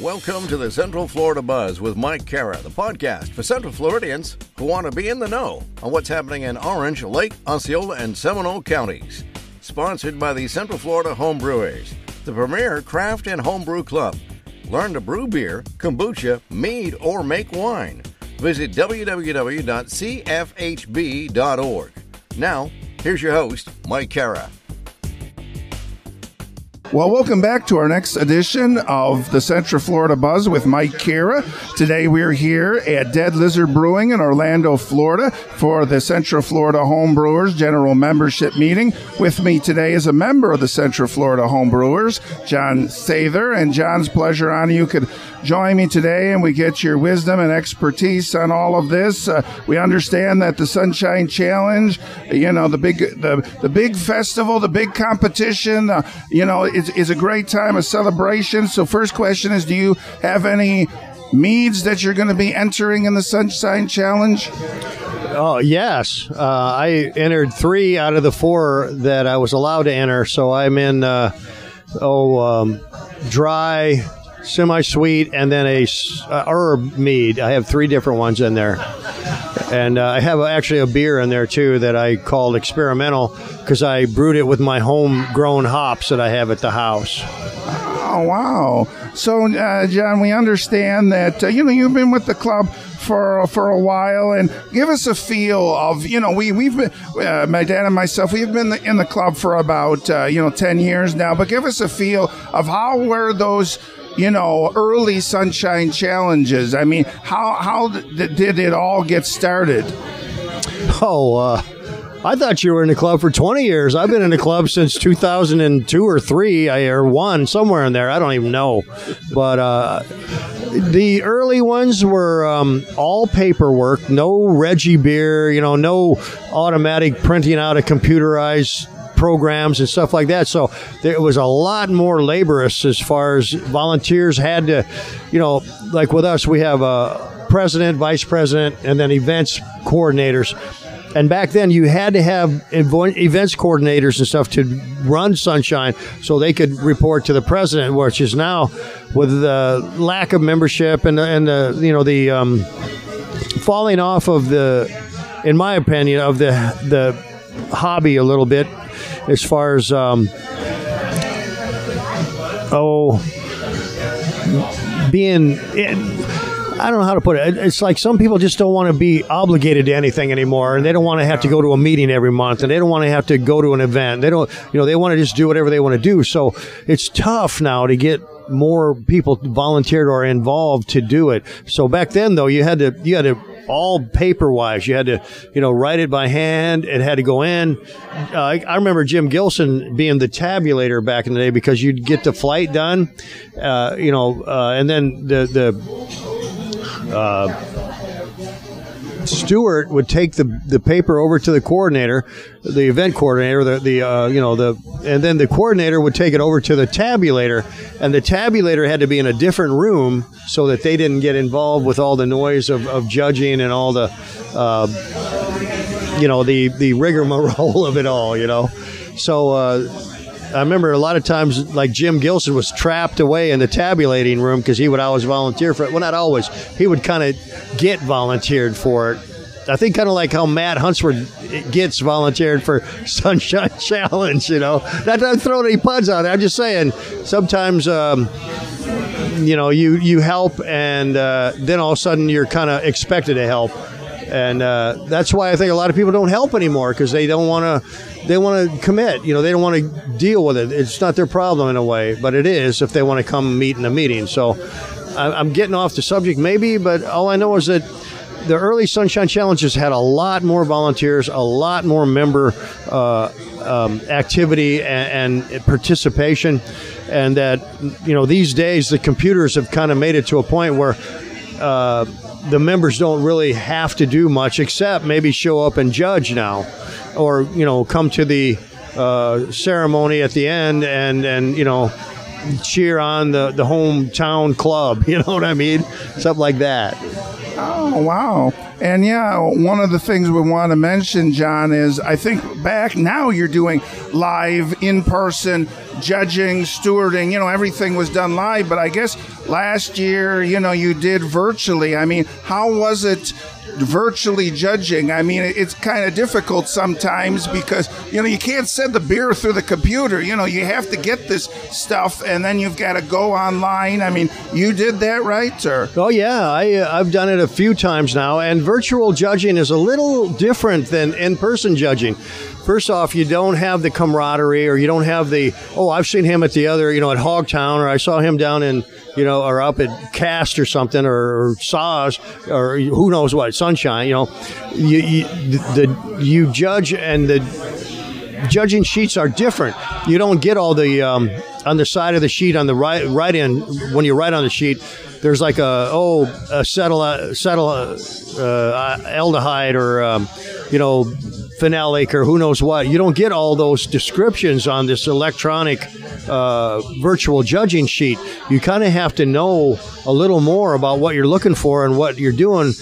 Welcome to the Central Florida Buzz with Mike Kara, the podcast for Central Floridians who want to be in the know on what's happening in Orange, Lake, Osceola, and Seminole counties. Sponsored by the Central Florida Home Brewers, the premier craft and homebrew club. Learn to brew beer, kombucha, mead, or make wine. Visit www.cfhb.org. Now, here's your host, Mike Kara. Well, welcome back to our next edition of the Central Florida Buzz with Mike Kara. Today we're here at Dead Lizard Brewing in Orlando, Florida for the Central Florida Home Brewers General Membership Meeting. With me today is a member of the Central Florida Home Brewers, John Sather. And John's pleasure on you could join me today and we get your wisdom and expertise on all of this. Uh, we understand that the Sunshine Challenge, you know, the big, the, the big festival, the big competition, uh, you know, is, is a great time of celebration. So first question is, do you have any meads that you're going to be entering in the Sunshine Challenge? Oh yes, uh, I entered three out of the four that I was allowed to enter. So I'm in uh, oh um, dry, semi-sweet, and then a uh, herb mead. I have three different ones in there, and uh, I have actually a beer in there too that I called experimental because I brewed it with my homegrown hops that I have at the house. Oh wow! So, uh, John, we understand that uh, you know you've been with the club for for a while, and give us a feel of you know we we've been uh, my dad and myself we've been in the club for about uh, you know ten years now, but give us a feel of how were those you know early sunshine challenges. I mean, how how th- did it all get started? Oh. Uh I thought you were in the club for 20 years. I've been in the club since 2002 or 3 or 1, somewhere in there. I don't even know. But uh, the early ones were um, all paperwork, no Reggie beer, you know, no automatic printing out of computerized programs and stuff like that. So there was a lot more laborious as far as volunteers had to, you know, like with us, we have a president, vice president, and then events coordinators and back then, you had to have events coordinators and stuff to run Sunshine so they could report to the president, which is now with the lack of membership and, and the, you know, the um, falling off of the, in my opinion, of the, the hobby a little bit as far as, um, oh, being. It, I don't know how to put it. It's like some people just don't want to be obligated to anything anymore, and they don't want to have to go to a meeting every month, and they don't want to have to go to an event. They don't, you know, they want to just do whatever they want to do. So it's tough now to get more people volunteered or involved to do it. So back then, though, you had to you had to all paper wise. You had to, you know, write it by hand. It had to go in. Uh, I, remember Jim Gilson being the tabulator back in the day because you'd get the flight done, uh, you know, uh, and then the the uh, steward would take the the paper over to the coordinator, the event coordinator, the the uh, you know the, and then the coordinator would take it over to the tabulator, and the tabulator had to be in a different room so that they didn't get involved with all the noise of, of judging and all the, uh, you know, the the rigmarole of it all, you know. So uh, I remember a lot of times, like Jim Gilson was trapped away in the tabulating room because he would always volunteer for it. Well, not always. He would kind of get volunteered for it. I think kind of like how Matt Hunsworth gets volunteered for Sunshine Challenge. You know, not that I'm throwing any puns out there. I'm just saying sometimes. Um, you know, you you help, and uh, then all of a sudden you're kind of expected to help, and uh, that's why I think a lot of people don't help anymore because they don't want to they want to commit. You know, they don't want to deal with it. It's not their problem in a way, but it is if they want to come meet in a meeting. So I'm getting off the subject maybe, but all I know is that the early Sunshine Challenges had a lot more volunteers, a lot more member uh, um, activity and, and, participation, and that you know these days the computers have kind of made it to a point where. Uh, the members don't really have to do much except maybe show up and judge now or you know come to the uh, ceremony at the end and and you know cheer on the the hometown club. You know what I mean? Something like that. Oh, wow. And yeah, one of the things we want to mention, John, is I think back now you're doing live, in person, judging, stewarding, you know, everything was done live. But I guess last year, you know, you did virtually. I mean, how was it virtually judging. I mean, it's kind of difficult sometimes because, you know, you can't send the beer through the computer. You know, you have to get this stuff and then you've got to go online. I mean, you did that, right, sir? Oh, yeah. I, uh, I've done it a few times now, and virtual judging is a little different than in person judging first off, you don't have the camaraderie or you don't have the, oh, I've seen him at the other, you know, at Hogtown or I saw him down in, you know, or up at Cast or something or, or Saws or who knows what, Sunshine, you know. You, you, the, you judge and the judging sheets are different. You don't get all the, um, on the side of the sheet on the right, right end, when you write on the sheet, there's like a, oh, a settle, settle, uh, aldehyde or, um, you know, phenolic or who knows what. You don't get all those descriptions on this electronic uh, virtual judging sheet. You kind of have to know a little more about what you're looking for and what you're doing.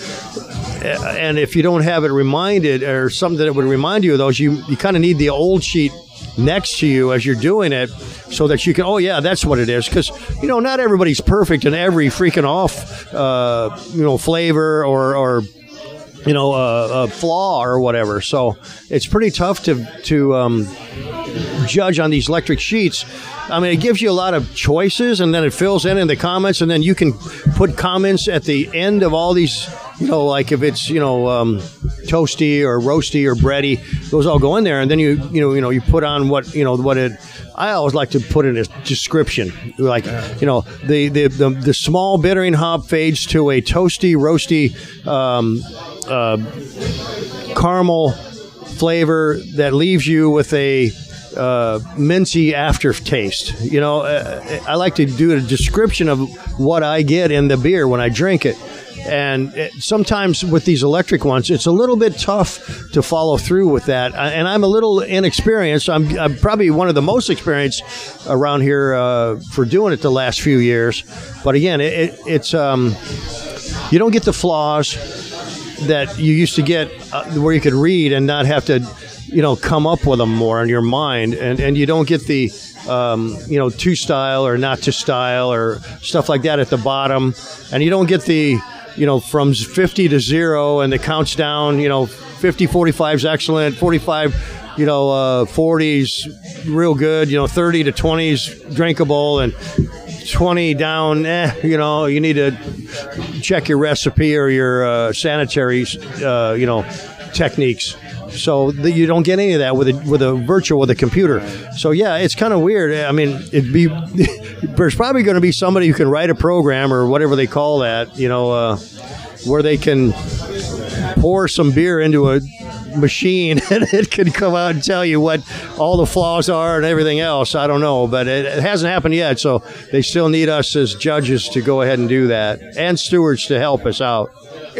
And if you don't have it reminded or something that would remind you of those, you, you kind of need the old sheet next to you as you're doing it so that you can oh yeah that's what it is because you know not everybody's perfect in every freaking off uh, you know flavor or, or you know, a, a, flaw or whatever. So it's pretty tough to to um, judge on these electric sheets. I mean, it gives you a lot of choices, and then it fills in in the comments, and then you can put comments at the end of all these. You know, like if it's you know um, toasty or roasty or bready, those all go in there, and then you you know you know you put on what you know what it. I always like to put in a description, like you know the the the, the small bittering hop fades to a toasty roasty. Um, uh, caramel flavor that leaves you with a uh, minty aftertaste. You know, uh, I like to do a description of what I get in the beer when I drink it. And it, sometimes with these electric ones, it's a little bit tough to follow through with that. And I'm a little inexperienced. I'm, I'm probably one of the most experienced around here uh, for doing it the last few years. But again, it, it, it's um, you don't get the flaws that you used to get uh, where you could read and not have to, you know, come up with them more in your mind, and and you don't get the um, you know, to style or not to style or stuff like that at the bottom. And you don't get the, you know, from 50 to zero and it counts down, you know, 50, 45 is excellent, 45, you know, uh, 40s real good, you know, 30 to 20s drinkable and 20 down, eh, you know, you need to check your recipe or your uh, sanitary, uh, you know, techniques. So that you don't get any of that with a with a virtual with a computer. So yeah, it's kind of weird. I mean, it'd be there's probably going to be somebody who can write a program or whatever they call that, you know, uh, where they can pour some beer into a machine and it could come out and tell you what all the flaws are and everything else. I don't know, but it, it, hasn't happened yet. So they still need us as judges to go ahead and do that and stewards to help us out.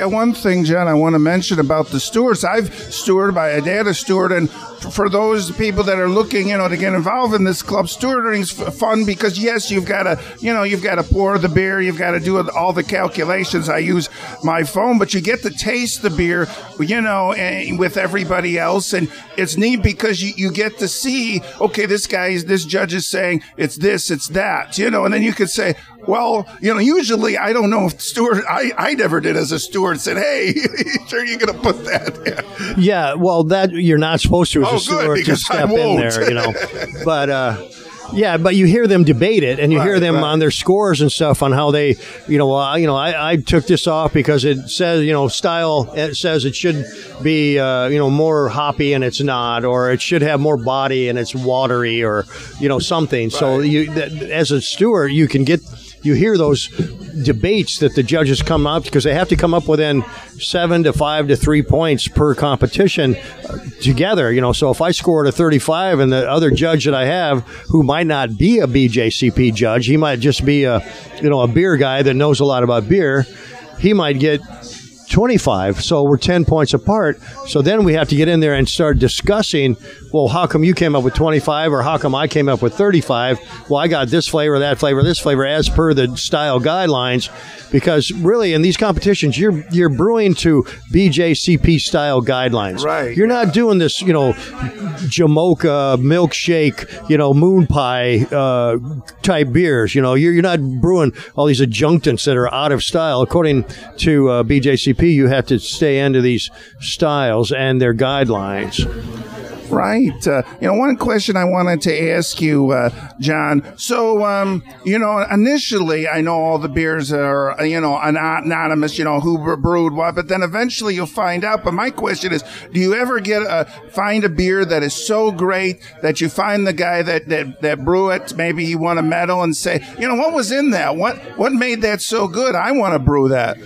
One thing, Jen, I want to mention about the stewards. I've stewarded by a dad, a steward, and for those people that are looking, you know, to get involved in this club, stewarding's fun because yes, you've got to, you know, you've got to pour the beer, you've got to do all the calculations. I use my phone, but you get to taste the beer, you know, with everybody else, and it's neat because you, you get to see, okay, this guy, this judge is saying it's this, it's that, you know, and then you could say, well, you know, usually I don't know if steward, I, I never did as a steward said, hey, sure you're going to put that. Yeah, well, that you're not supposed to as oh, a steward good, to step in there, you know. but uh, yeah, but you hear them debate it, and you right, hear them right. on their scores and stuff on how they, you know, uh, you know, I, I, took this off because it says, you know, style. It says it should be, uh, you know, more hoppy and it's not, or it should have more body and it's watery, or you know, something. Right. So you, as a steward, you can get you hear those debates that the judges come up because they have to come up within seven to five to three points per competition uh, together. You know, so if I scored a 35 and the other judge that I have, who might not be a BJCP judge, he might just be a, you know, a beer guy that knows a lot about beer, he might get 25. So we're 10 points apart. So then we have to get in there and start discussing well, how come you came up with 25 or how come I came up with 35? Well, I got this flavor, that flavor, this flavor as per the style guidelines because really in these competitions you're you're brewing to BJCP style guidelines. Right. You're not doing this, you know, Jamocha milkshake, you know, moon pie uh, type beers. You know, you're, you're not brewing all these adjunctants that are out of style. According to uh, BJCP, you have to stay into these styles and their guidelines. Right. Uh, you know, one question I wanted to ask you, uh, John. So, um, you know, initially, I know all the beers are, you know, anonymous, you know, who brewed what, but then eventually you'll find out. But my question is, do you ever get a, find a beer that is so great that you find the guy that, that, that brew it, maybe he won a medal and say, you know, what was in that? What, what made that so good? I want to brew that.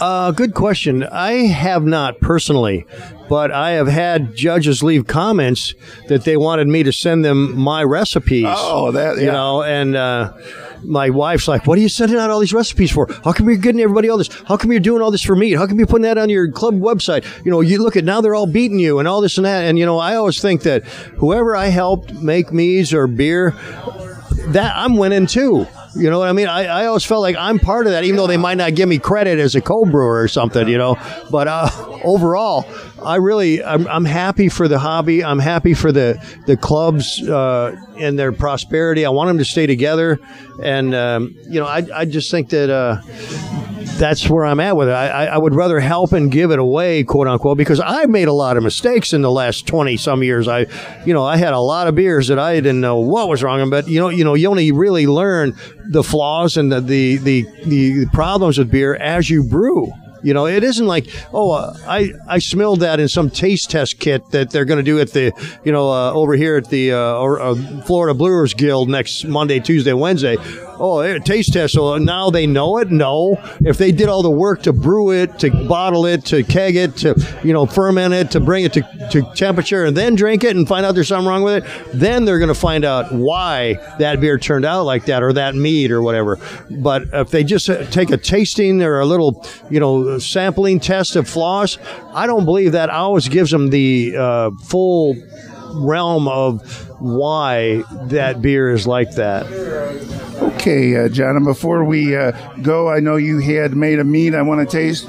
Uh, good question. I have not personally, but I have had judges leave comments that they wanted me to send them my recipes. Oh, that yeah. you know, and uh, my wife's like, "What are you sending out all these recipes for? How come you're getting everybody all this? How come you're doing all this for me? How come you're putting that on your club website? You know, you look at now they're all beating you and all this and that. And you know, I always think that whoever I helped make meads or beer, that I'm winning too. You know what I mean? I, I always felt like I'm part of that, even though they might not give me credit as a co-brewer or something, you know. But uh, overall, I really I'm, I'm happy for the hobby. I'm happy for the the clubs uh, and their prosperity. I want them to stay together, and um, you know I I just think that. Uh, that's where I'm at with it. I, I would rather help and give it away, quote unquote, because I made a lot of mistakes in the last twenty some years. I, you know, I had a lot of beers that I didn't know what was wrong, but you know, you know, you only really learn the flaws and the the the, the problems with beer as you brew. You know, it isn't like, oh, uh, I I smelled that in some taste test kit that they're going to do at the, you know, uh, over here at the uh, uh, Florida Brewers Guild next Monday, Tuesday, Wednesday. Oh, taste test. So now they know it. No, if they did all the work to brew it, to bottle it, to keg it, to you know ferment it, to bring it to, to temperature, and then drink it and find out there's something wrong with it, then they're going to find out why that beer turned out like that or that mead or whatever. But if they just uh, take a tasting or a little, you know, sampling test of flaws, I don't believe that always gives them the uh, full realm of why that beer is like that. Okay, uh, John, and before we uh, go, I know you had made a meat I want to taste.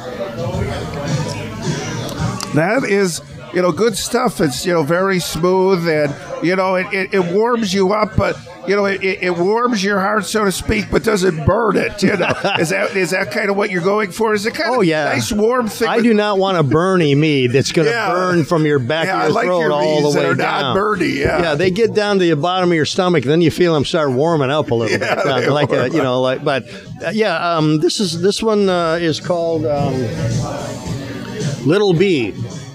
That is, you know, good stuff. It's, you know, very smooth and, you know, it, it, it warms you up, but you know, it, it, warms your heart, so to speak, but doesn't burn it. You know, is that is that kind of what you're going for? Is it kind oh, of yeah. nice warm thing? I do not want a burny mead that's going to yeah. burn from your back yeah, of your like throat your all the way down. Not burny, yeah. Yeah, they get down to the bottom of your stomach, and then you feel them start warming up a little yeah, bit, like a, you know, like. But uh, yeah, um, this is this one uh, is called um, Little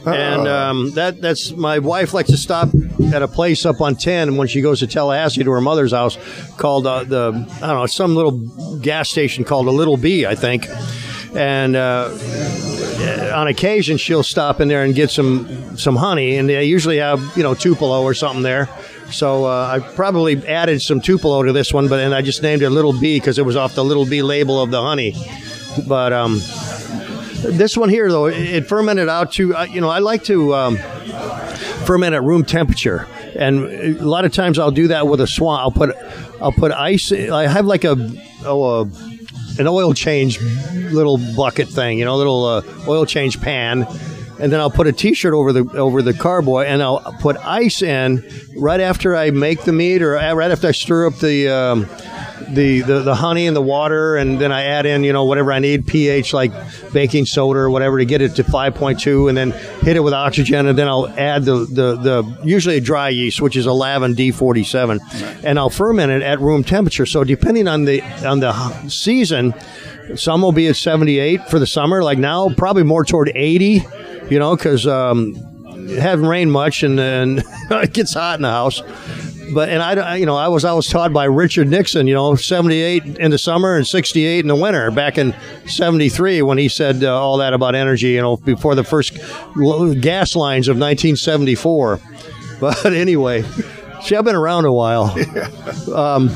And um, that that's my wife likes to stop at a place up on 10 when she goes to Tallahassee to her mother's house called uh, the I don't know some little gas station called a Little B I think. And uh, on occasion she'll stop in there and get some some honey and they usually have you know Tupelo or something there. So uh, I probably added some Tupelo to this one but and I just named it Little B because it was off the Little B label of the honey. But um this one here, though, it fermented out to, uh, you know, I like to um, ferment at room temperature. And a lot of times I'll do that with a swan. I'll put, I'll put ice. I have like a, oh, a an oil change little bucket thing, you know, little uh, oil change pan, and then I'll put a T-shirt over the over the carboy, and I'll put ice in right after I make the meat, or right after I stir up the um, the, the, the honey and the water, and then I add in, you know, whatever I need, pH like baking soda or whatever to get it to 5.2, and then hit it with oxygen, and then I'll add the, the, the usually a dry yeast, which is a Lalvin D47, and I'll ferment it at room temperature. So depending on the on the season, some will be at 78 for the summer. Like now, probably more toward 80, you know, because um, it hasn't rained much and, and it gets hot in the house but and I, you know, I was I was taught by Richard Nixon, you know, seventy eight in the summer and sixty eight in the winter back in seventy three when he said uh, all that about energy, you know, before the first gas lines of nineteen seventy four. But anyway, see, I've been around a while. Um,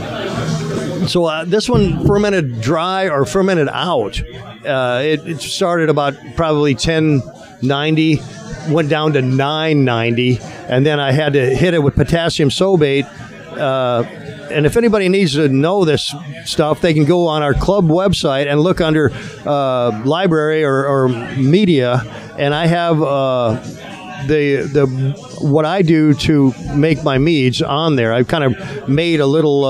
so uh, this one fermented dry or fermented out. Uh, it, it started about probably ten ninety went down to 990, and then I had to hit it with potassium sorbate. Uh, and if anybody needs to know this stuff, they can go on our club website and look under uh, library or, or, media, and I have uh, the the what I do to make my meads on there. I've kind of made a little.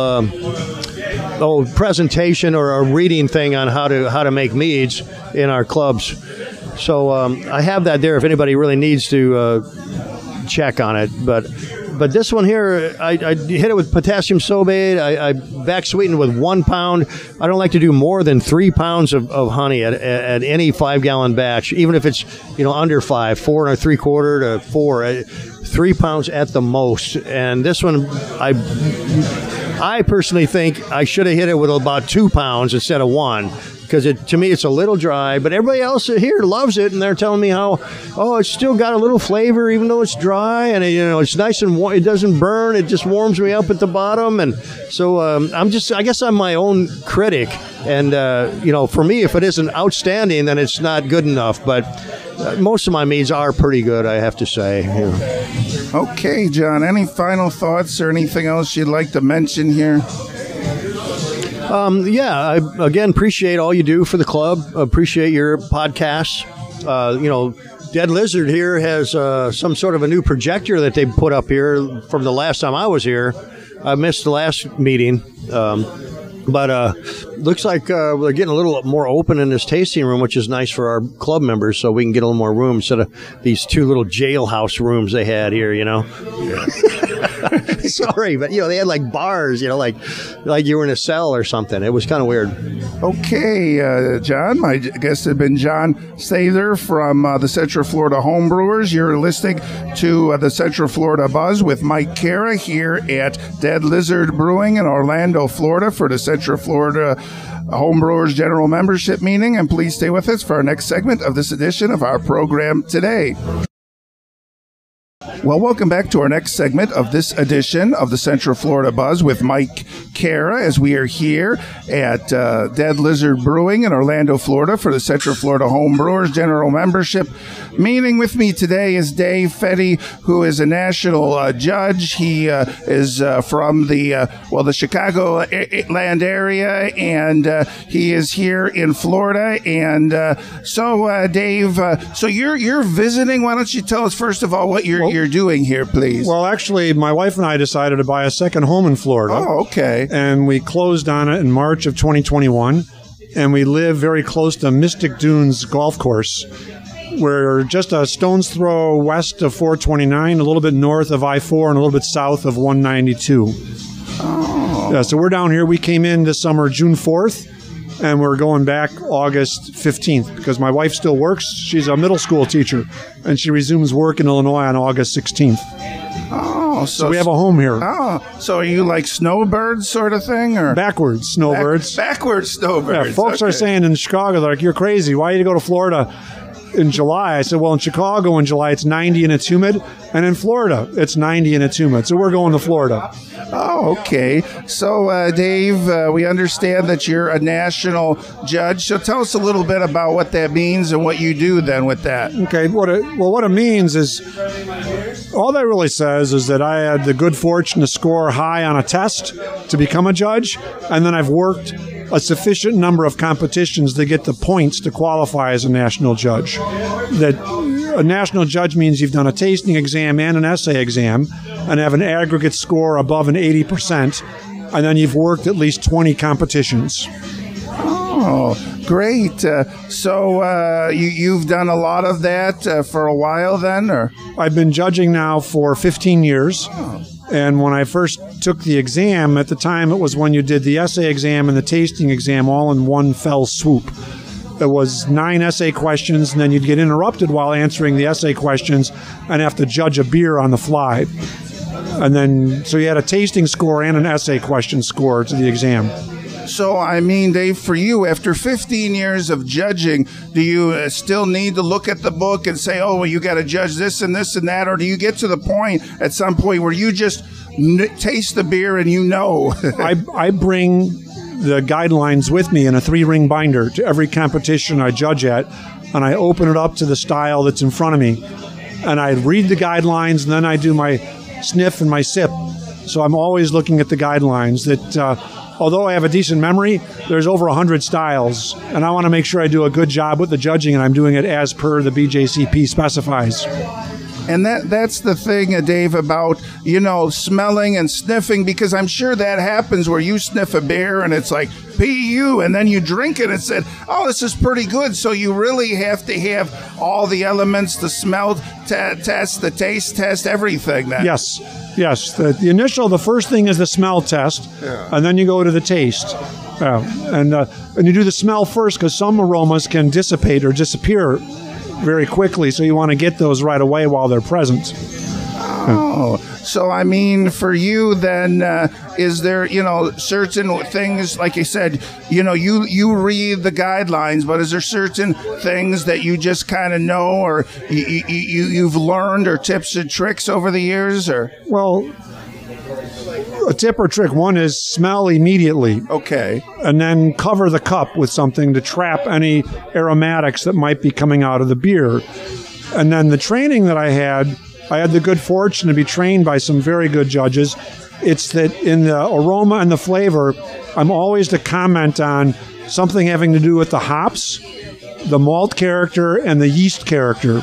Oh, presentation or a reading thing on how to how to make meads in our clubs. So um, I have that there if anybody really needs to uh, check on it. But but this one here, I, I hit it with potassium sorbate. I, I back sweetened with one pound. I don't like to do more than three pounds of, of honey at, at, any five gallon batch, even if it's you know under five, four and a three quarter to four, uh, three pounds at the most. And this one, I I personally think I should have hit it with about two pounds instead of one because it to me it's a little dry. But everybody else here loves it, and they're telling me how oh it's still got a little flavor even though it's dry, and it, you know it's nice and warm. It doesn't burn. It just warms me up at the bottom, and so um, I'm just I guess I'm my own critic, and uh, you know for me if it isn't outstanding then it's not good enough. But uh, most of my meads are pretty good, I have to say. Yeah. Okay, John. Any final thoughts or anything else you'd like to mention here? Um, yeah, I again appreciate all you do for the club. Appreciate your podcasts. Uh, you know, Dead Lizard here has uh, some sort of a new projector that they put up here from the last time I was here. I missed the last meeting. Um, but uh, looks like uh, we're getting a little more open in this tasting room, which is nice for our club members, so we can get a little more room instead of these two little jailhouse rooms they had here. You know. Yeah. Sorry, but you know they had like bars, you know, like like you were in a cell or something. It was kind of weird. Okay, uh, John. My guest has been John Sather from uh, the Central Florida Homebrewers. You're listening to uh, the Central Florida Buzz with Mike Kara here at Dead Lizard Brewing in Orlando, Florida, for the Central Florida Homebrewers General Membership Meeting. And please stay with us for our next segment of this edition of our program today. Well, welcome back to our next segment of this edition of the Central Florida Buzz with Mike Kara as we are here at uh, Dead Lizard Brewing in Orlando, Florida for the Central Florida Home Brewers General Membership. Meeting with me today is Dave Fetty, who is a national uh, judge. He uh, is uh, from the, uh, well, the Chicago land area, and uh, he is here in Florida. And so, Dave, so you're, you're visiting. Why don't you tell us, first of all, what you're, well, you're doing here, please? Well, actually, my wife and I decided to buy a second home in Florida. Oh, okay. And we closed on it in March of 2021. And we live very close to Mystic Dunes Golf Course. We're just a stone's throw west of 429, a little bit north of I 4, and a little bit south of 192. Oh. Yeah, so we're down here. We came in this summer, June 4th and we're going back August 15th because my wife still works. She's a middle school teacher, and she resumes work in Illinois on August 16th. Oh, so, so we have a home here. Oh, so are you like snowbirds sort of thing, or backwards snowbirds? Back, backwards snowbirds. Yeah, folks okay. are saying in Chicago, they're like, "You're crazy. Why do you go to Florida?" In July. I said, well, in Chicago in July, it's 90 and it's humid. And in Florida, it's 90 and it's humid. So we're going to Florida. Oh, okay. So, uh, Dave, uh, we understand that you're a national judge. So tell us a little bit about what that means and what you do then with that. Okay. What it, well, what it means is all that really says is that I had the good fortune to score high on a test to become a judge. And then I've worked a sufficient number of competitions to get the points to qualify as a national judge. That a national judge means you've done a tasting exam and an essay exam and have an aggregate score above an 80%, and then you've worked at least 20 competitions. Oh, great! Uh, so uh, you you've done a lot of that uh, for a while, then, or I've been judging now for 15 years. Oh. And when I first took the exam, at the time it was when you did the essay exam and the tasting exam all in one fell swoop. It was nine essay questions, and then you'd get interrupted while answering the essay questions and have to judge a beer on the fly. And then, so you had a tasting score and an essay question score to the exam. So, I mean, Dave, for you, after 15 years of judging, do you uh, still need to look at the book and say, oh, well, you got to judge this and this and that? Or do you get to the point at some point where you just n- taste the beer and you know? I, I bring the guidelines with me in a three ring binder to every competition I judge at, and I open it up to the style that's in front of me. and I read the guidelines, and then I do my sniff and my sip. So I'm always looking at the guidelines. That uh, although I have a decent memory, there's over hundred styles, and I want to make sure I do a good job with the judging, and I'm doing it as per the BJCP specifies. And that that's the thing, uh, Dave, about you know smelling and sniffing because I'm sure that happens where you sniff a beer and it's like pu, and then you drink it and said, "Oh, this is pretty good." So you really have to have all the elements: the smell te- test, the taste test, everything. Then Yes, yes. The, the initial, the first thing is the smell test, and then you go to the taste. Yeah, and uh, and you do the smell first because some aromas can dissipate or disappear very quickly. So you want to get those right away while they're present. Oh, so I mean, for you, then uh, is there, you know, certain things, like you said, you know, you you read the guidelines, but is there certain things that you just kind of know, or you, you you you've learned, or tips and tricks over the years, or Well, a tip or trick one is smell immediately. okay, and then cover the cup with something to trap any aromatics that might be coming out of the beer. And then the training that I had, I had the good fortune to be trained by some very good judges. It's that in the aroma and the flavor, I'm always to comment on something having to do with the hops, the malt character, and the yeast character.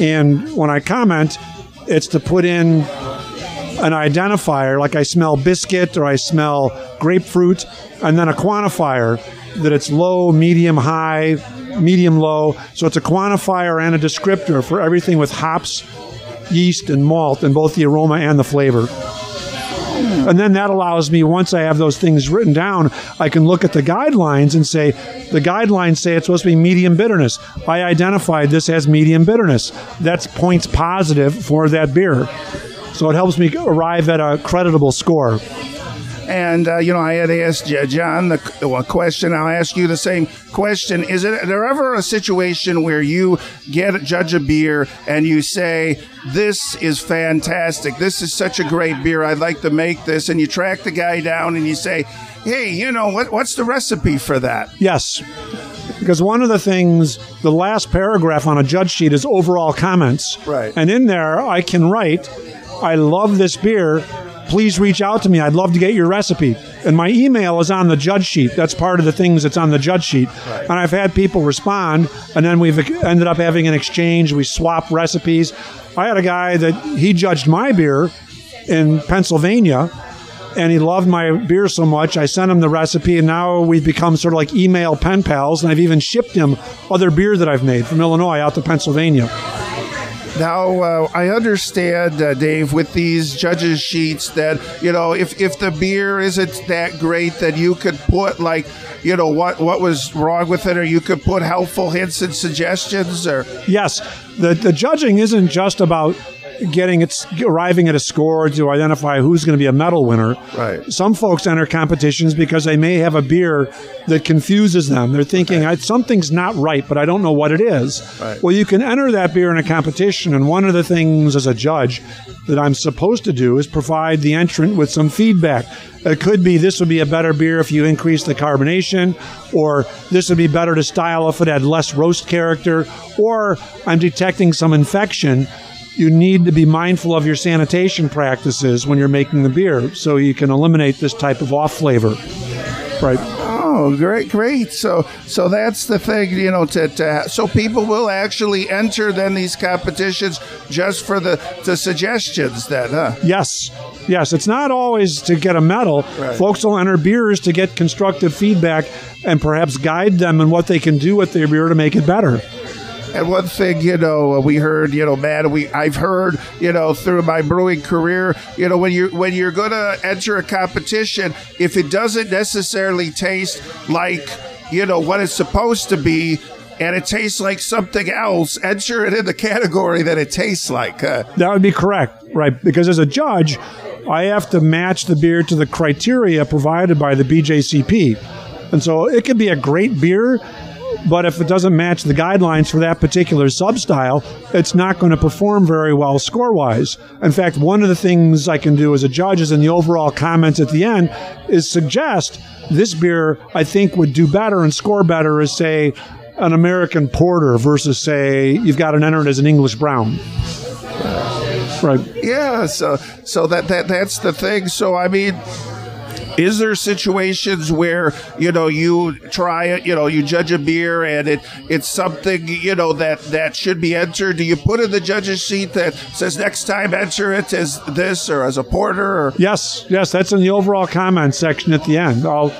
And when I comment, it's to put in an identifier, like I smell biscuit or I smell grapefruit, and then a quantifier that it's low, medium, high, medium, low. So it's a quantifier and a descriptor for everything with hops, yeast, and malt, and both the aroma and the flavor. And then that allows me, once I have those things written down, I can look at the guidelines and say, the guidelines say it's supposed to be medium bitterness. I identified this as medium bitterness. That's points positive for that beer. So it helps me arrive at a creditable score. And uh, you know, I had asked John the c- question. I'll ask you the same question: Is it there ever a situation where you get judge a beer and you say, "This is fantastic. This is such a great beer. I'd like to make this," and you track the guy down and you say, "Hey, you know what? What's the recipe for that?" Yes. Because one of the things, the last paragraph on a judge sheet is overall comments. Right. And in there, I can write, I love this beer. Please reach out to me. I'd love to get your recipe. And my email is on the judge sheet. That's part of the things that's on the judge sheet. And I've had people respond, and then we've ended up having an exchange. We swap recipes. I had a guy that he judged my beer in Pennsylvania and he loved my beer so much. I sent him the recipe, and now we've become sort of like email pen pals. And I've even shipped him other beer that I've made from Illinois out to Pennsylvania. Now, uh, I understand, uh, Dave, with these judges' sheets that, you know, if, if the beer isn't that great, that you could put, like, you know, what, what was wrong with it, or you could put helpful hints and suggestions, or. Yes, the the judging isn't just about getting its arriving at a score to identify who's going to be a medal winner. Right. Some folks enter competitions because they may have a beer that confuses them. They're thinking "I- something's not right, but I don't know what it is. Right. Well, you can enter that beer in a competition, and one of the things as a judge that I'm supposed to do is provide the entrant with some feedback. It could be this would be a better beer if you increase the carbonation, or this would be better to style if it had less roast character, or I'm detecting some infection. You need to be mindful of your sanitation practices when you're making the beer so you can eliminate this type of off flavor. Right. Oh, great, great. So, so that's the thing, you know. To, to so people will actually enter then these competitions just for the the suggestions, then, huh? Yes. Yes, it's not always to get a medal. Right. Folks will enter beers to get constructive feedback and perhaps guide them in what they can do with their beer to make it better. And one thing, you know, we heard, you know, man, we I've heard, you know, through my brewing career, you know, when you when you're gonna enter a competition, if it doesn't necessarily taste like, you know, what it's supposed to be. And it tastes like something else. Enter it in the category that it tastes like. Uh, That would be correct, right? Because as a judge, I have to match the beer to the criteria provided by the BJCP. And so it can be a great beer, but if it doesn't match the guidelines for that particular substyle, it's not going to perform very well score wise. In fact, one of the things I can do as a judge is in the overall comments at the end is suggest this beer I think would do better and score better as, say, an American porter versus, say, you've got an entered as an English brown. Right. Yeah, so so that that that's the thing. So I mean, is there situations where you know you try it, you know, you judge a beer and it it's something you know that that should be entered? Do you put in the judge's sheet that says next time enter it as this or as a porter? Or Yes, yes, that's in the overall comment section at the end. I'll,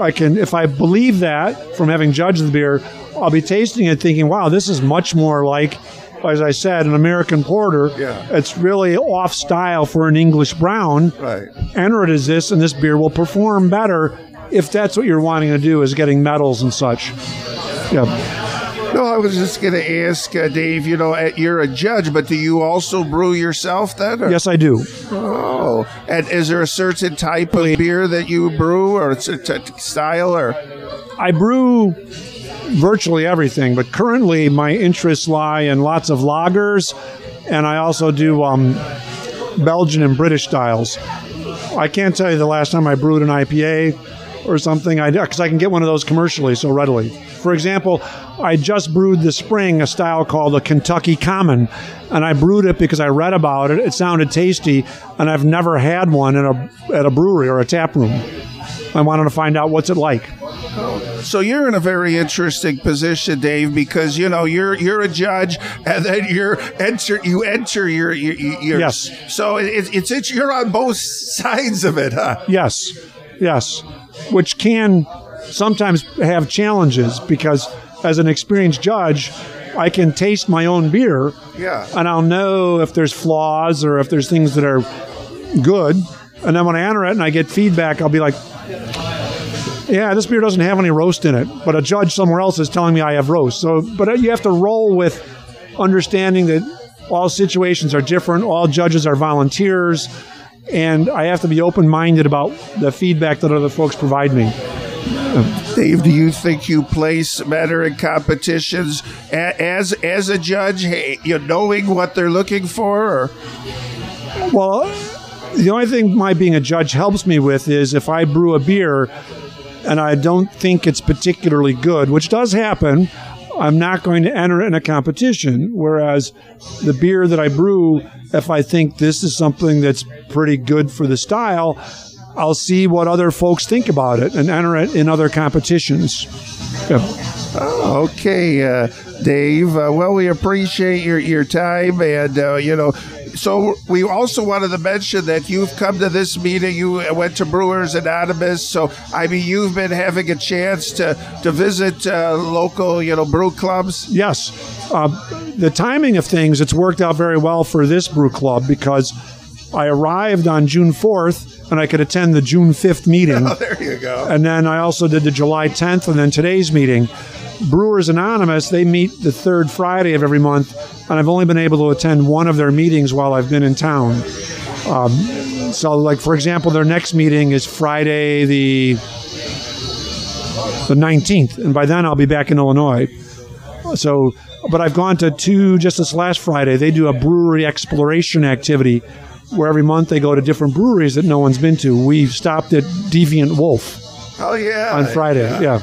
I can, if I believe that from having judged the beer, I'll be tasting it thinking, wow, this is much more like, as I said, an American porter. Yeah. It's really off style for an English brown. Right. Enter it as this, and this beer will perform better if that's what you're wanting to do, is getting medals and such. Yeah. No, I was just going to ask uh, Dave. You know, uh, you're a judge, but do you also brew yourself then? or- Yes, I do. Oh, and is there a certain type of beer that you brew, or a t- style, or I brew virtually everything, but currently my interests lie in lots of lagers, and I also do um, Belgian and British styles. I can't tell you the last time I brewed an IPA or something, because I can get one of those commercially so readily. For example, I just brewed this spring a style called a Kentucky Common, and I brewed it because I read about it. It sounded tasty, and I've never had one in a at a brewery or a tap room. I wanted to find out what's it like. So you're in a very interesting position, Dave, because you know you're you're a judge, and then you're enter you enter your your, your Yes. So it, it's it's you're on both sides of it, huh? Yes, yes, which can sometimes have challenges because as an experienced judge, I can taste my own beer Yeah. and I'll know if there's flaws or if there's things that are good. And then when I enter it and I get feedback, I'll be like, yeah, this beer doesn't have any roast in it, but a judge somewhere else is telling me I have roast. So, but you have to roll with understanding that all situations are different, all judges are volunteers, and I have to be open minded about the feedback that other folks provide me. Dave, do you think you place better in competitions as as a judge, you knowing what they're looking for? Or? Well, the only thing my being a judge helps me with is if I brew a beer and I don't think it's particularly good, which does happen, I'm not going to enter it in a competition. Whereas the beer that I brew, if I think this is something that's pretty good for the style, I'll see what other folks think about it and enter it in other competitions. Okay, uh, Dave. Uh, well, we appreciate your, your time, and uh, you know, so we also wanted to mention that you've come to this meeting. You went to Brewers Anonymous, so I mean, you've been having a chance to to visit uh, local, you know, brew clubs. Yes. Uh, the timing of things, it's worked out very well for this brew club because I arrived on June 4th and I could attend the June 5th meeting. Oh, There you go. And then I also did the July 10th and then today's meeting. Brewers Anonymous, they meet the third Friday of every month, and I've only been able to attend one of their meetings while I've been in town. Um, so, like, for example, their next meeting is Friday the the 19th, and by then I'll be back in Illinois. So, but I've gone to two just this last Friday. They do a brewery exploration activity where every month they go to different breweries that no one's been to. We stopped at Deviant Wolf Oh yeah. on Friday. Yeah.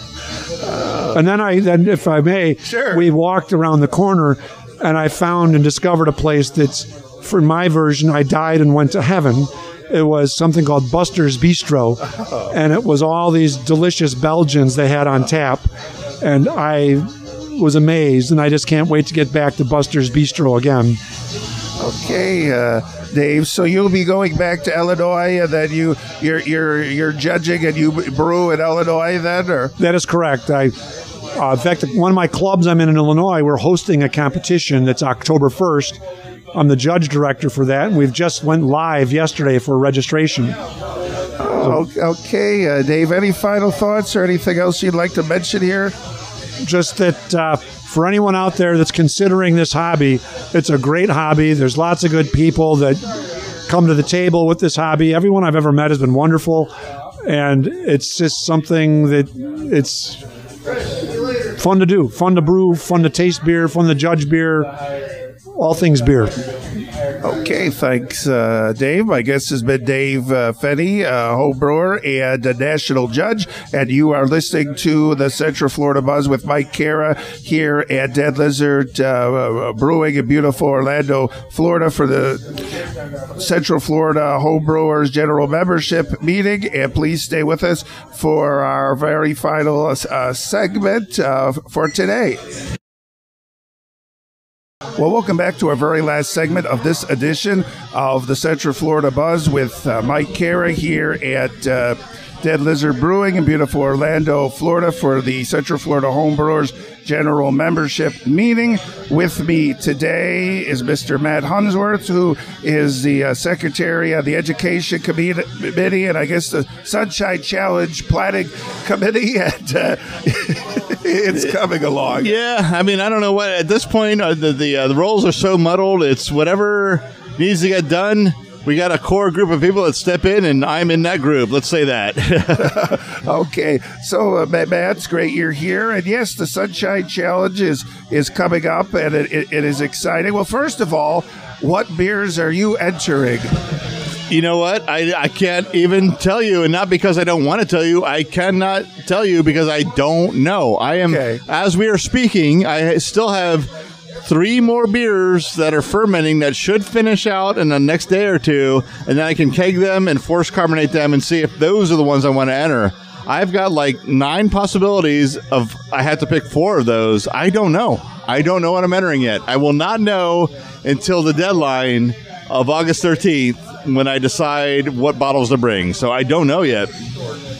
And then I then if I may, Sure. we walked around the corner and I found and discovered a place that's for my version, I died and went to heaven. It was something called Buster's Bistro, oh. and it was all these delicious Belgians they had on tap, and I was amazed, and I just can't wait to get back to Buster's Bistro again. Okay, uh, Dave. So you'll be going back to Illinois, and then you you're you're you're judging and you brew in Illinois then, or That is correct. I, uh, in fact, one of my clubs I'm in in Illinois, we're hosting a competition that's October 1st. I'm the judge director for that, and we've just went live yesterday for registration. Oh, okay, uh, Dave. Any final thoughts or anything else you'd like to mention here? Just that uh, for anyone out there that's considering this hobby, it's a great hobby. There's lots of good people that come to the table with this hobby. Everyone I've ever met has been wonderful, and it's just something that it's fun to do, fun to brew, fun to taste beer, fun to judge beer, all things beer. Okay, thanks, uh, Dave. My guest has been Dave uh, Fetty, uh, home brewer and a national judge, and you are listening to the Central Florida Buzz with Mike Kara here at Dead Lizard uh, Brewing in beautiful Orlando, Florida, for the Central Florida Home Brewers General Membership meeting. And please stay with us for our very final uh, segment uh, for today. Well, welcome back to our very last segment of this edition of the Central Florida Buzz with uh, Mike Kara here at uh, Dead Lizard Brewing in beautiful Orlando, Florida for the Central Florida Homebrewers General Membership meeting. With me today is Mr. Matt Hunsworth, who is the uh, Secretary of the Education Committee and I guess the Sunshine Challenge Planning Committee. And uh, it's coming along. Yeah, I mean, I don't know what at this point uh, the the, uh, the roles are so muddled. It's whatever needs to get done we got a core group of people that step in, and I'm in that group. Let's say that. okay, so uh, Matt, it's great you're here, and yes, the Sunshine Challenge is is coming up, and it, it, it is exciting. Well, first of all, what beers are you entering? You know what? I, I can't even tell you, and not because I don't want to tell you. I cannot tell you because I don't know. I am, okay. as we are speaking, I still have three more beers that are fermenting that should finish out in the next day or two, and then I can keg them and force carbonate them and see if those are the ones I want to enter. I've got like nine possibilities of I had to pick four of those. I don't know. I don't know what I'm entering yet. I will not know until the deadline of August 13th when I decide what bottles to bring. So I don't know yet.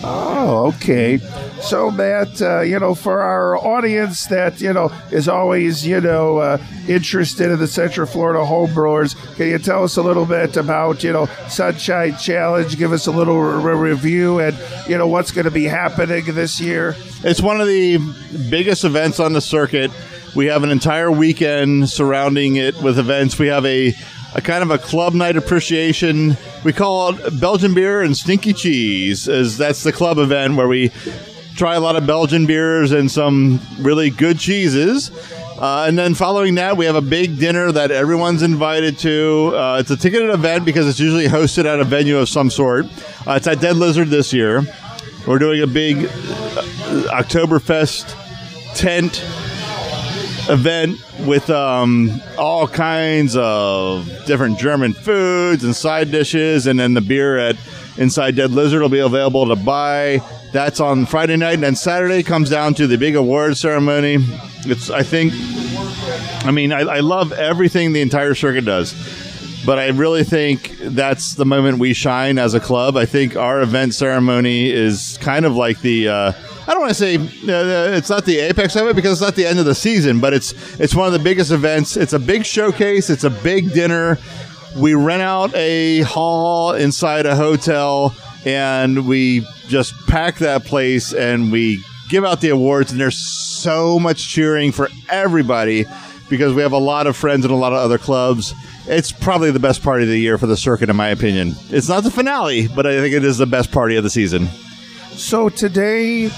Oh, okay. So, Matt, uh, you know, for our audience that, you know, is always, you know, uh, interested in the Central Florida homebrewers, can you tell us a little bit about, you know, Sunshine Challenge? Give us a little re- review and, you know, what's going to be happening this year? It's one of the biggest events on the circuit. We have an entire weekend surrounding it with events. We have a a kind of a club night appreciation. We call it Belgian beer and stinky cheese, as that's the club event where we try a lot of Belgian beers and some really good cheeses. Uh, and then following that, we have a big dinner that everyone's invited to. Uh, it's a ticketed event because it's usually hosted at a venue of some sort. Uh, it's at Dead Lizard this year. We're doing a big uh, Oktoberfest tent event with um, all kinds of different German foods and side dishes, and then the beer at Inside Dead Lizard will be available to buy. That's on Friday night, and then Saturday comes down to the big award ceremony. It's, I think, I mean, I, I love everything the entire circuit does but I really think that's the moment we shine as a club. I think our event ceremony is kind of like the. Uh, I don't want to say uh, uh, it's not the apex of it because it's not the end of the season, but it's it's one of the biggest events. It's a big showcase. It's a big dinner. We rent out a hall inside a hotel and we just pack that place and we give out the awards and there's so much cheering for everybody because we have a lot of friends and a lot of other clubs. It's probably the best party of the year for the circuit, in my opinion. It's not the finale, but I think it is the best party of the season. So today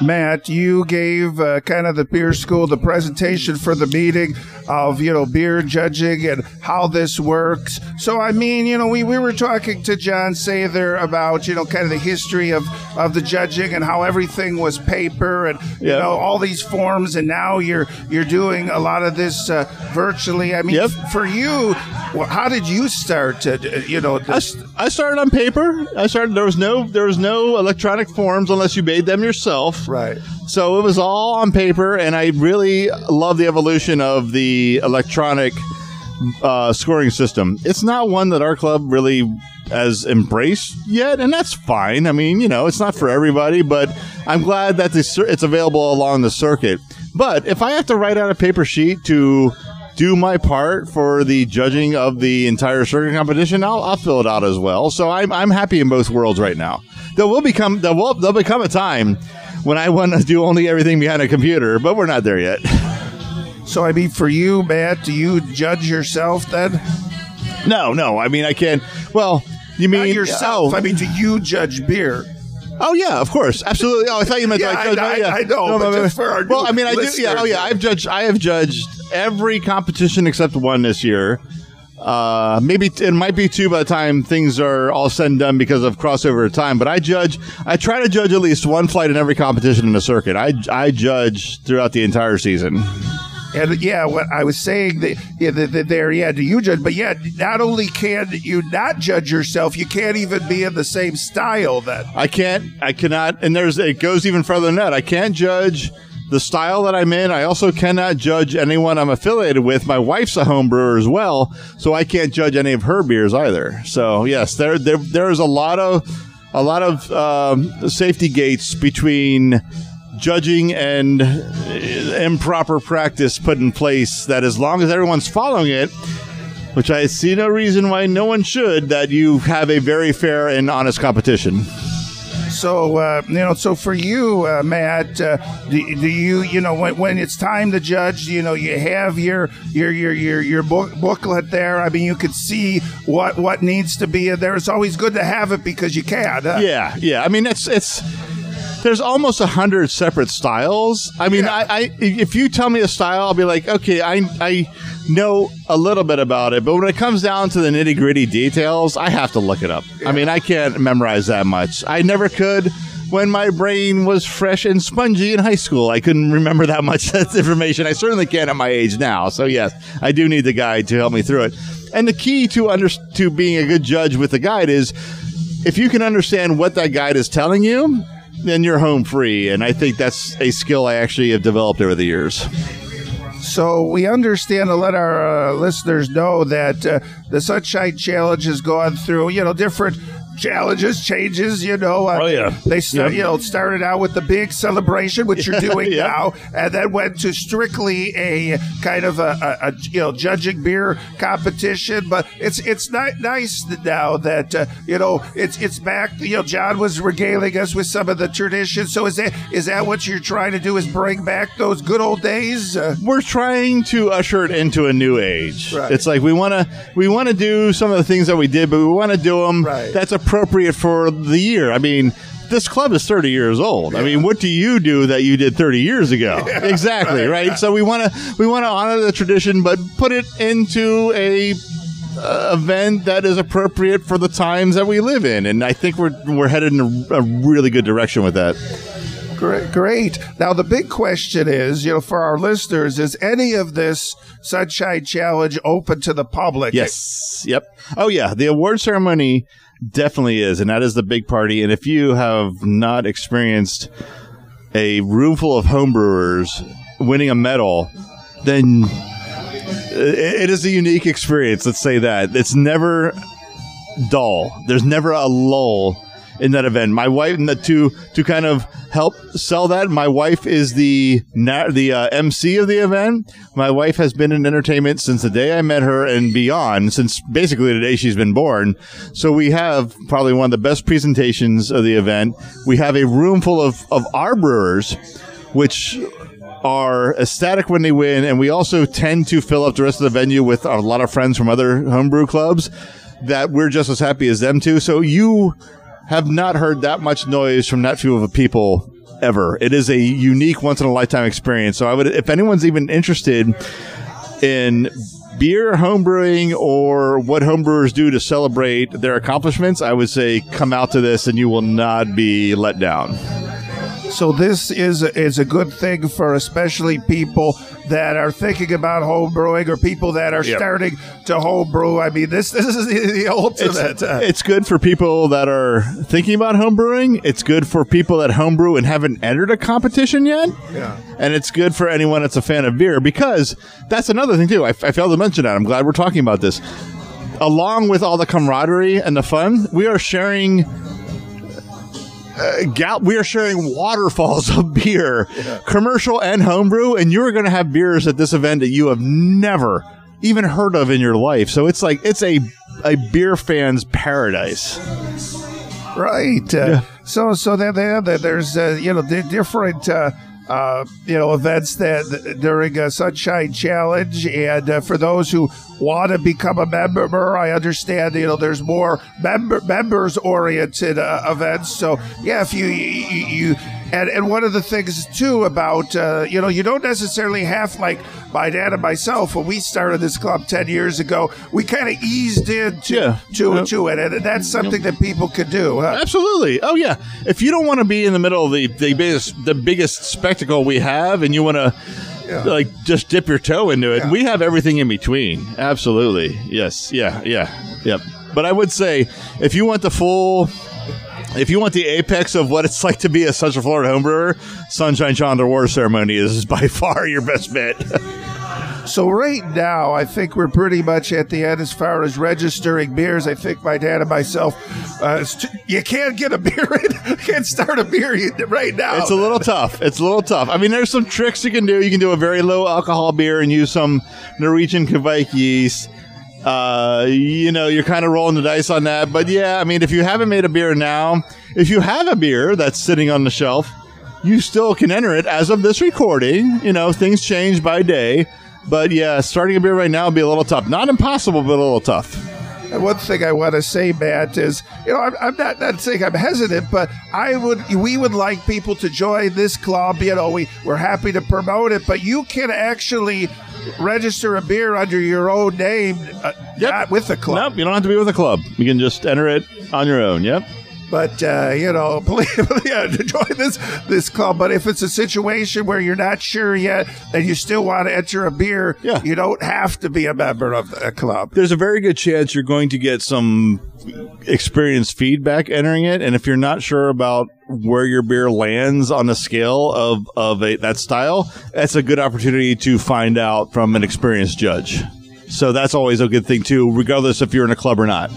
Matt, you gave uh, kind of the beer school the presentation for the meeting of you know beer judging and how this works. So I mean, you know, we, we were talking to John Sather about you know kind of the history of of the judging and how everything was paper and you yep. know all these forms, and now you're you're doing a lot of this uh, virtually. I mean, yep. for you, well, how did you start? To, you know, I, I started on paper. I started. There was no there was no electronic forms unless you made them yourself. Right. So it was all on paper, and I really love the evolution of the electronic uh, scoring system. It's not one that our club really has embraced yet, and that's fine. I mean, you know, it's not for everybody, but I'm glad that this, it's available along the circuit. But if I have to write out a paper sheet to do my part for the judging of the entire circuit competition, I'll, I'll fill it out as well. So I'm, I'm happy in both worlds right now. There will become there will there'll become a time when I want to do only everything behind a computer, but we're not there yet. So, I mean, for you, Matt, do you judge yourself then? No, no. I mean, I can't. Well, you mean Not yourself? Oh. I mean, do you judge beer? Oh yeah, of course, absolutely. Oh, I thought you meant yeah, like, I, oh, I, yeah. I know. No, but for our well, I mean, I do. Yeah. Oh yeah, I've judged. I have judged every competition except one this year. Uh, maybe it might be two by the time things are all said and done because of crossover time. But I judge, I try to judge at least one flight in every competition in the circuit. I, I judge throughout the entire season. And yeah, what I was saying that yeah, that, that there, yeah, do you judge? But yeah, not only can you not judge yourself, you can't even be in the same style. That I can't, I cannot, and there's it goes even further than that. I can't judge the style that I'm in. I also cannot judge anyone I'm affiliated with. My wife's a home brewer as well, so I can't judge any of her beers either. So yes, there there there is a lot of a lot of um, safety gates between judging and uh, improper practice put in place. That as long as everyone's following it. Which I see no reason why no one should, that you have a very fair and honest competition. So uh, you know. So for you, uh, Matt, uh, do, do you you know when, when it's time to judge, you know, you have your your your your your book, booklet there. I mean, you could see what what needs to be there. It's always good to have it because you can. huh? Yeah, yeah. I mean, it's it's. There's almost a hundred separate styles. I mean, Yeah. I, I if you tell me a style, I'll be like, okay, I I know a little bit about it, but when it comes down to the nitty gritty details, I have to look it up. I mean, I can't memorize that much. I never could. When my brain was fresh and spongy in high school, I couldn't remember that much information. I certainly can't at my age now. So yes, I do need the guide to help me through it. And the key to under to being a good judge with the guide is if you can understand what that guide is telling you, then you're home free. And I think that's a skill I actually have developed over the years. So we understand to let our uh, listeners know that uh, the Sunshine Challenge has gone through, you know, different challenges, changes. You know, uh, Oh, yeah. they start, you know started out with the big celebration, which you're doing now, and then went to strictly a kind of a, a, a you know judging beer competition. But it's it's ni- nice now that uh, you know it's it's back. You know, John was regaling us with some of the traditions. So is that is that what you're trying to do? Is bring back those good old days? Uh, We're trying to usher it into a new age. Right. It's like we want to we want to do some of the things that we did, but we want to do them Right. that's appropriate for the year. I mean, this club is 30 years old. I mean, what do you do that you did 30 years ago? exactly, right? So we want to we want to honor the tradition but put it into a uh, event that is appropriate for the times that we live in. And I think we're we're headed in a, a really good direction with that. Great, great. Now the big question is, you know, for our listeners, is any of this Sunshine Challenge open to the public? Yes. Yep. Oh yeah, the award ceremony definitely is, and that is the big party. And if you have not experienced a room full of homebrewers winning a medal, then it is a unique experience. Let's say that it's never dull. There's never a lull in that event. My wife, and the, to to kind of help sell that, my wife is the the uh, MC of the event. My wife has been in entertainment since the day I met her and beyond, since basically the day she's been born. So we have probably one of the best presentations of the event. We have a room full of of our brewers, which are ecstatic when they win, and we also tend to fill up the rest of the venue with a lot of friends from other homebrew clubs that we're just as happy as them too. So you have not heard that much noise from that few of people ever. It is a unique, once in a lifetime experience. So I would, if anyone's even interested in beer homebrewing or what homebrewers do to celebrate their accomplishments, I would say come out to this and you will not be let down. So this is is a good thing for especially people that are thinking about home brewing or people that are Yep. starting to home brew. I mean, this this is the, the ultimate. It's, uh, it's good for people that are thinking about homebrewing. It's good for people that homebrew and haven't entered a competition yet. Yeah. And it's good for anyone that's a fan of beer because that's another thing too. I, I failed to mention that. I'm glad we're talking about this. Along with all the camaraderie and the fun, we are sharing. Uh, gal- we are sharing waterfalls of beer, commercial and homebrew, and you're going to have beers at this event that you have never even heard of in your life. So it's like it's a a beer fan's paradise. Right. Uh, So so there there there- there's uh, you know di- different uh, uh, you know events that during a Sunshine Challenge, and uh, for those who want to become a member, I understand you know there's more member members oriented uh, events. So yeah, if you you. you And, and one of the things too about uh, you know you don't necessarily have like my dad and myself when we started this club ten years ago we kind of eased into Yeah. to Yep. to it and that's something that people could do. Huh? Absolutely. Oh yeah. If you don't want to be in the middle of the, the biggest the biggest spectacle we have, and you want to like just dip your toe into it, Yeah. we have everything in between. Absolutely. Yes. Yeah. Yeah. Yep. But I would say if you want the full. If you want the apex of what it's like to be a Central Florida homebrewer, Sunshine Challenge Award Ceremony is by far your best bet. So right now, I think we're pretty much at the end as far as registering beers. I think my dad and myself, uh, it's t- you can't get a beer in, you can't start a beer right now. It's a little tough. It's a little tough. I mean, there's some tricks you can do. You can do a very low alcohol beer and use some Norwegian Kveik yeast. Uh, you know, you're kind of rolling the dice on that. But yeah, I mean, if you haven't made a beer now, if you have a beer that's sitting on the shelf, you still can enter it as of this recording. You know, things change by day. But yeah, starting a beer right now would be a little tough. Not impossible, but a little tough. And one thing I want to say, Matt, is you know I'm, I'm not not saying I'm hesitant, but I would we would like people to join this club. You know, we we're happy to promote it, but you can actually register a beer under your own name, uh, not with the club. Nope, you don't have to be with a club. You can just enter it on your own. Yep. But uh, you know, please, yeah, to join this this club. But if it's a situation where you're not sure yet and you still want to enter a beer, Yeah. you don't have to be a member of the club. there's a very good chance you're going to get some experienced feedback entering it. And if you're not sure about where your beer lands on the scale of, of a, that style, that's a good opportunity to find out from an experienced judge. So that's always a good thing too, regardless if you're in a club or not.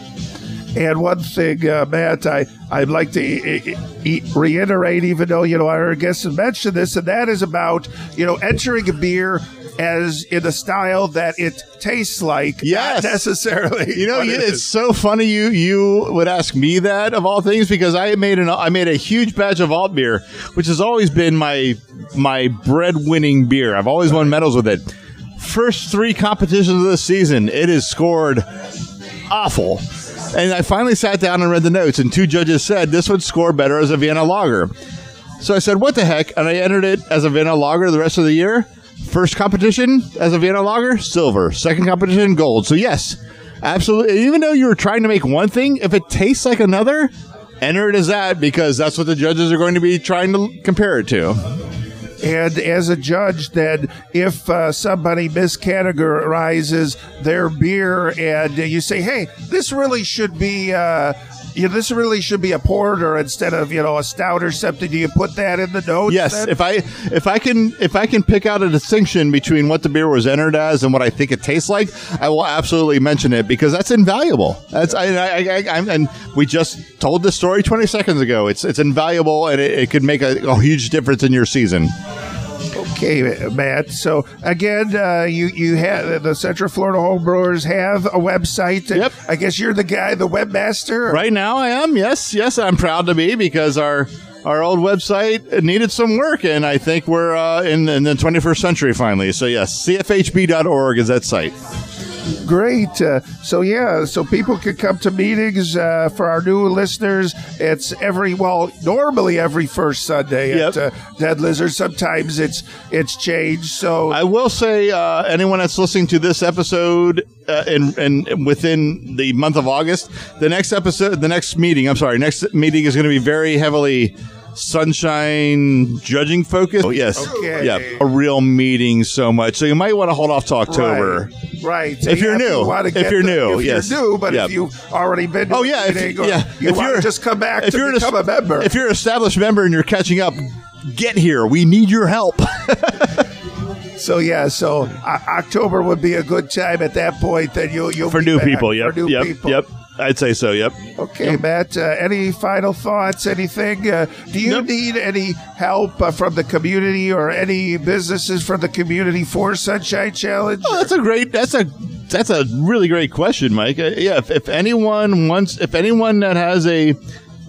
And one thing, uh, Matt, I, I'd like to e- e- reiterate, even though, you know, our guests have mentioned this, and that is about, you know, entering a beer as in a style that it tastes like, Yes. not necessarily. You know, it it's so funny you you would ask me that of all things because I made an I made a huge batch of alt beer, which has always been my my bread winning beer. I've always won medals with it. First three competitions of the season, it is scored awful. And I finally sat down and read the notes, and two judges said this would score better as a Vienna lager. So I said, "What the heck?" And I entered it as a Vienna lager the rest of the year. First competition as a Vienna lager, silver. Second competition, gold. So yes, absolutely. Even though you were trying to make one thing, if it tastes like another, enter it as that because that's what the judges are going to be trying to compare it to. And as a judge, then, if uh, somebody miscategorizes their beer and you say, hey, this really should be. Uh, you this really should be a porter instead of you know a stout or something. Do you put that in the notes? Yes, then? if I if I can if I can pick out a distinction between what the beer was entered as and what I think it tastes like, I will absolutely mention it because that's invaluable. That's I, I, I, I and we just told the story 20 seconds ago. It's it's invaluable and it, it could make a, a huge difference in your season. Okay, Matt. So again, uh, you you have the Central Florida Homebrewers have a website. Yep. I guess you're the guy, the webmaster. Right now, I am. Yes, yes, I'm proud to be because our our old website needed some work, and I think we're uh, in, in the 21st century finally. So yes, cfhb.org is that site. Great. Uh, so yeah, so people can come to meetings uh, for our new listeners. It's every well, normally every first Sunday Yep. at uh, Dead Lizard. Sometimes it's it's changed. So I will say, uh, anyone that's listening to this episode uh, and and within the month of August, the next episode, the next meeting, I'm sorry, next meeting is going to be very heavily sunshine judging focus. Oh yes, Okay. yeah, a real meeting so much. So you might want to hold off to October. Right. right. So If you're yeah, new. you wanna If you're the- new, if yes. you're new, but Yep. if you've already been, to Oh a yeah, if, meeting or yeah. you if want you're to just come back if to you're an become es- a member. If you're an established member and you're catching up, get here. We need your help. So yeah, so uh, October would be a good time at that point. Then you'll you'll For be new back. people, yep, For new yep, people. yep. I'd say so. Yep. Okay, Matt. Uh, any final thoughts? Anything? Uh, do you Nope. need any help uh, from the community or any businesses from the community for Sunshine Challenge? Oh, that's a great. That's a that's a really great question, Mike. Uh, yeah, if, if anyone wants, if anyone that has a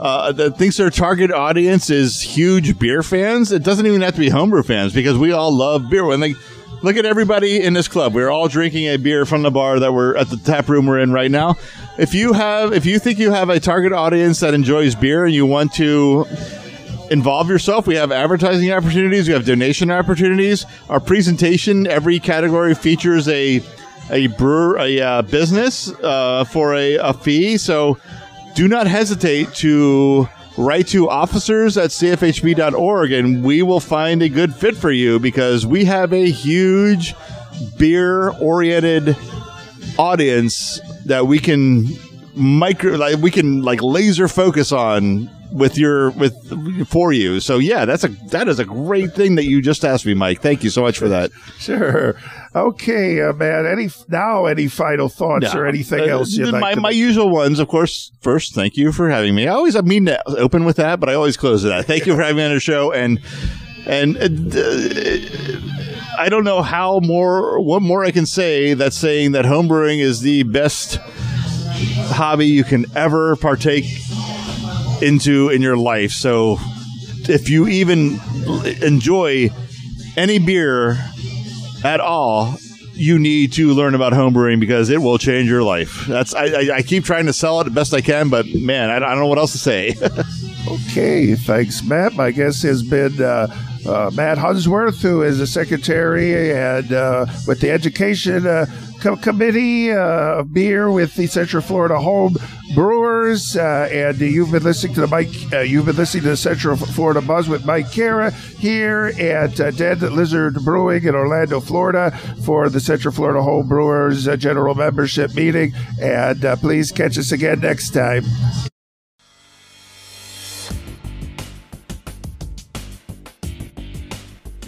uh, that thinks their target audience is huge beer fans, it doesn't even have to be homebrew fans because we all love beer. When they look at everybody in this club, we're all drinking a beer from the bar that we're at the tap room we're in right now. If you have, if you think you have a target audience that enjoys beer and you want to involve yourself. We have advertising opportunities. We have donation opportunities. Our presentation, every category features a a brewer, a uh, business uh, for a, a fee. So do not hesitate to write to officers at cfhb.org and we will find a good fit for you because we have a huge beer oriented audience that we can micro like we can like laser focus on with your with for you. So yeah, that's a that is a great thing that you just asked me, Mike. Thank you so much for that. Sure. Okay, uh, man. Any now any final thoughts Yeah. or anything Uh, else you'd like my, to my usual ones, of course. First, thank you for having me. I always I mean to open with that, but I always close with that. Thank you for having me on the show, and and uh, I don't know how more what more I can say that's saying that homebrewing is the best hobby you can ever partake into in your life. So if you even enjoy any beer at all, you need to learn about homebrewing because it will change your life. That's I, I, I keep trying to sell it the best I can, but man, I, I don't know what else to say. Okay, thanks, Matt. My guest has been uh, uh, Matt Hunsworth, who is the secretary and uh, with the Education uh, Co- Committee uh, Beer with the Central Florida Home Brewers. Uh, and you've been listening to the Mike. Uh, you've been listening to the Central Florida Buzz with Mike Kara here at uh, Dead Lizard Brewing in Orlando, Florida, for the Central Florida Home Brewers uh, General Membership Meeting. And please catch us again next time.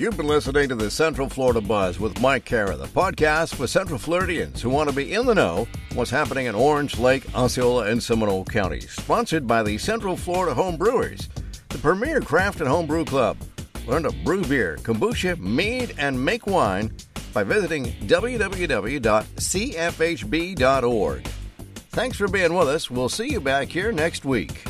You've been listening to the Central Florida Buzz with Mike Kara, the podcast for Central Floridians who want to be in the know what's happening in Orange, Lake, Osceola, and Seminole counties. Sponsored by the Central Florida Home Brewers, the premier craft and home brew club. Learn to brew beer, kombucha, mead, and make wine by visiting www.cfhb.org. Thanks for being with us. We'll see you back here next week.